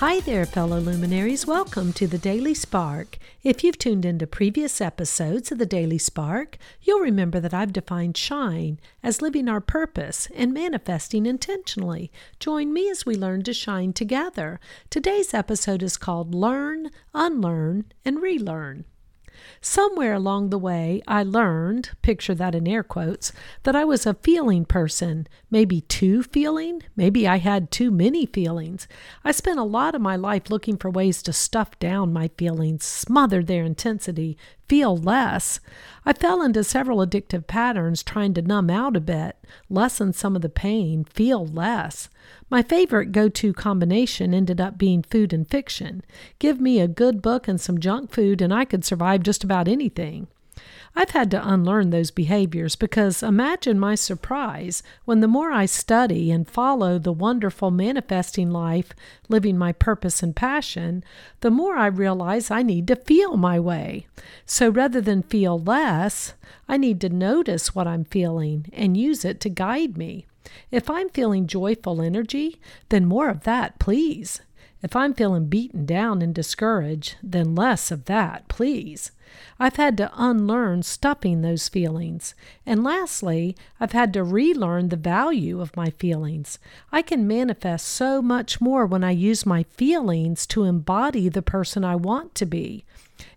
Hi there, fellow luminaries. Welcome to the Daily Spark. If you've tuned into previous episodes of the Daily Spark, you'll remember that I've defined shine as living our purpose and manifesting intentionally. Join me as we learn to shine together. Today's episode is called Learn, Unlearn, and Relearn. Somewhere along the way, I learned, picture that in air quotes, that I was a feeling person, maybe too feeling, maybe I had too many feelings. I spent a lot of my life looking for ways to stuff down my feelings, smother their intensity, feel less. I fell into several addictive patterns trying to numb out a bit, lessen some of the pain, feel less. My favorite go to combination ended up being food and fiction. Give me a good book and some junk food, and I could survive just about anything. I've had to unlearn those behaviors because imagine my surprise when the more I study and follow the wonderful manifesting life, living my purpose and passion, the more I realize I need to feel my way. So rather than feel less, I need to notice what I'm feeling and use it to guide me. If I'm feeling joyful energy, then more of that, please. If I'm feeling beaten down and discouraged, then less of that, please. I've had to unlearn stuffing those feelings. And lastly, I've had to relearn the value of my feelings. I can manifest so much more when I use my feelings to embody the person I want to be.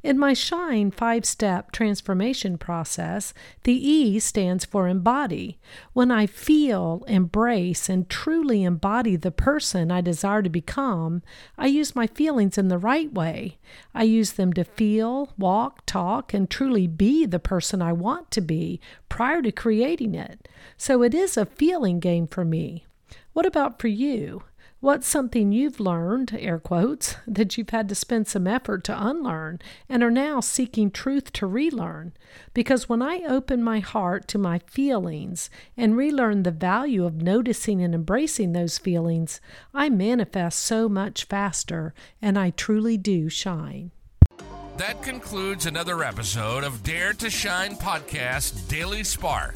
In my Shine five step transformation process, the E stands for embody. When I feel, embrace, and truly embody the person I desire to become, I use my feelings in the right way. I use them to feel, walk, talk, and truly be the person I want to be prior to creating it. So it is a feeling game for me. What about for you? What's something you've learned, air quotes, that you've had to spend some effort to unlearn and are now seeking truth to relearn? Because when I open my heart to my feelings and relearn the value of noticing and embracing those feelings, I manifest so much faster and I truly do shine. That concludes another episode of Dare to Shine Podcast Daily Spark.